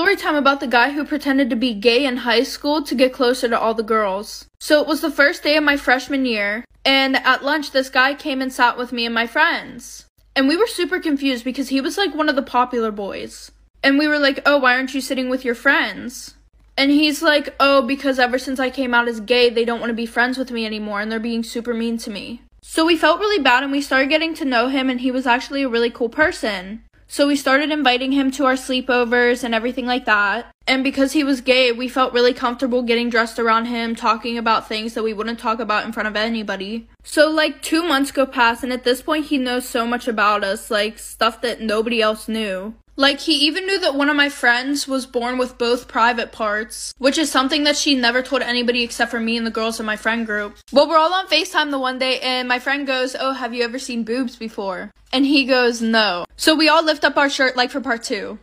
Story time about the guy who pretended to be gay in high school to get closer to all the girls. So it was the first day of my freshman year, and at lunch, this guy came and sat with me and my friends. And we were super confused because he was like one of the popular boys. And we were like, oh, why aren't you sitting with your friends? And he's like, oh, because ever since I came out as gay, they don't want to be friends with me anymore and they're being super mean to me. So we felt really bad and we started getting to know him, and he was actually a really cool person. So we started inviting him to our sleepovers and everything like that. And because he was gay, we felt really comfortable getting dressed around him, talking about things that we wouldn't talk about in front of anybody. So like two months go past and at this point he knows so much about us, like stuff that nobody else knew. Like, he even knew that one of my friends was born with both private parts, which is something that she never told anybody except for me and the girls in my friend group. Well, we're all on FaceTime the one day, and my friend goes, Oh, have you ever seen boobs before? And he goes, No. So we all lift up our shirt like for part two.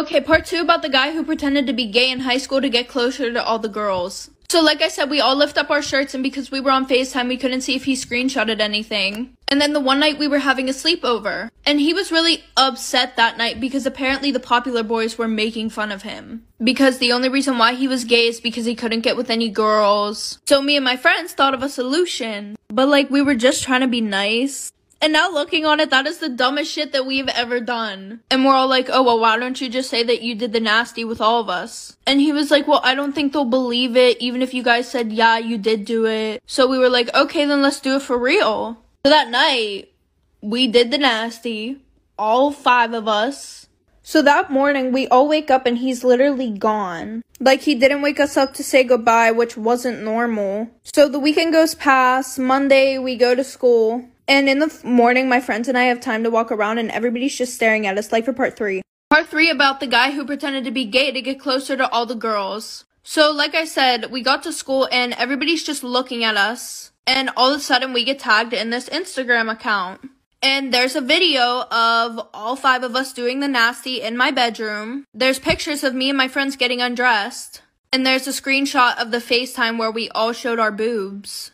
Okay, part two about the guy who pretended to be gay in high school to get closer to all the girls. So, like I said, we all lift up our shirts, and because we were on FaceTime, we couldn't see if he screenshotted anything. And then the one night we were having a sleepover, and he was really upset that night because apparently the popular boys were making fun of him. Because the only reason why he was gay is because he couldn't get with any girls. So me and my friends thought of a solution. But like, we were just trying to be nice. And now looking on it, that is the dumbest shit that we've ever done. And we're all like, oh, well, why don't you just say that you did the nasty with all of us? And he was like, well, I don't think they'll believe it, even if you guys said, yeah, you did do it. So we were like, okay, then let's do it for real. So that night, we did the nasty, all five of us. So that morning, we all wake up and he's literally gone. Like, he didn't wake us up to say goodbye, which wasn't normal. So the weekend goes past. Monday, we go to school. And in the morning, my friends and I have time to walk around, and everybody's just staring at us, like for part three. Part three about the guy who pretended to be gay to get closer to all the girls. So, like I said, we got to school, and everybody's just looking at us. And all of a sudden, we get tagged in this Instagram account. And there's a video of all five of us doing the nasty in my bedroom. There's pictures of me and my friends getting undressed. And there's a screenshot of the FaceTime where we all showed our boobs.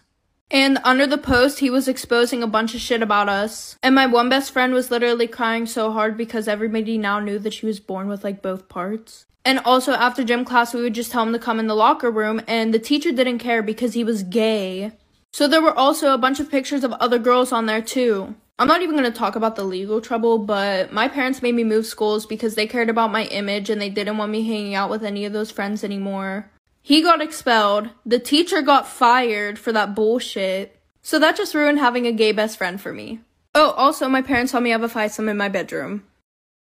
And under the post, he was exposing a bunch of shit about us. And my one best friend was literally crying so hard because everybody now knew that she was born with like both parts. And also after gym class, we would just tell him to come in the locker room, and the teacher didn't care because he was gay. So there were also a bunch of pictures of other girls on there too. I'm not even to talk about the legal trouble, but my parents made me move schools because they cared about my image and they didn't want me hanging out with any of those friends anymore. He got expelled. The teacher got fired for that bullshit. So that just ruined having a gay best friend for me. Oh, also, my parents saw me I have a foursome in my bedroom.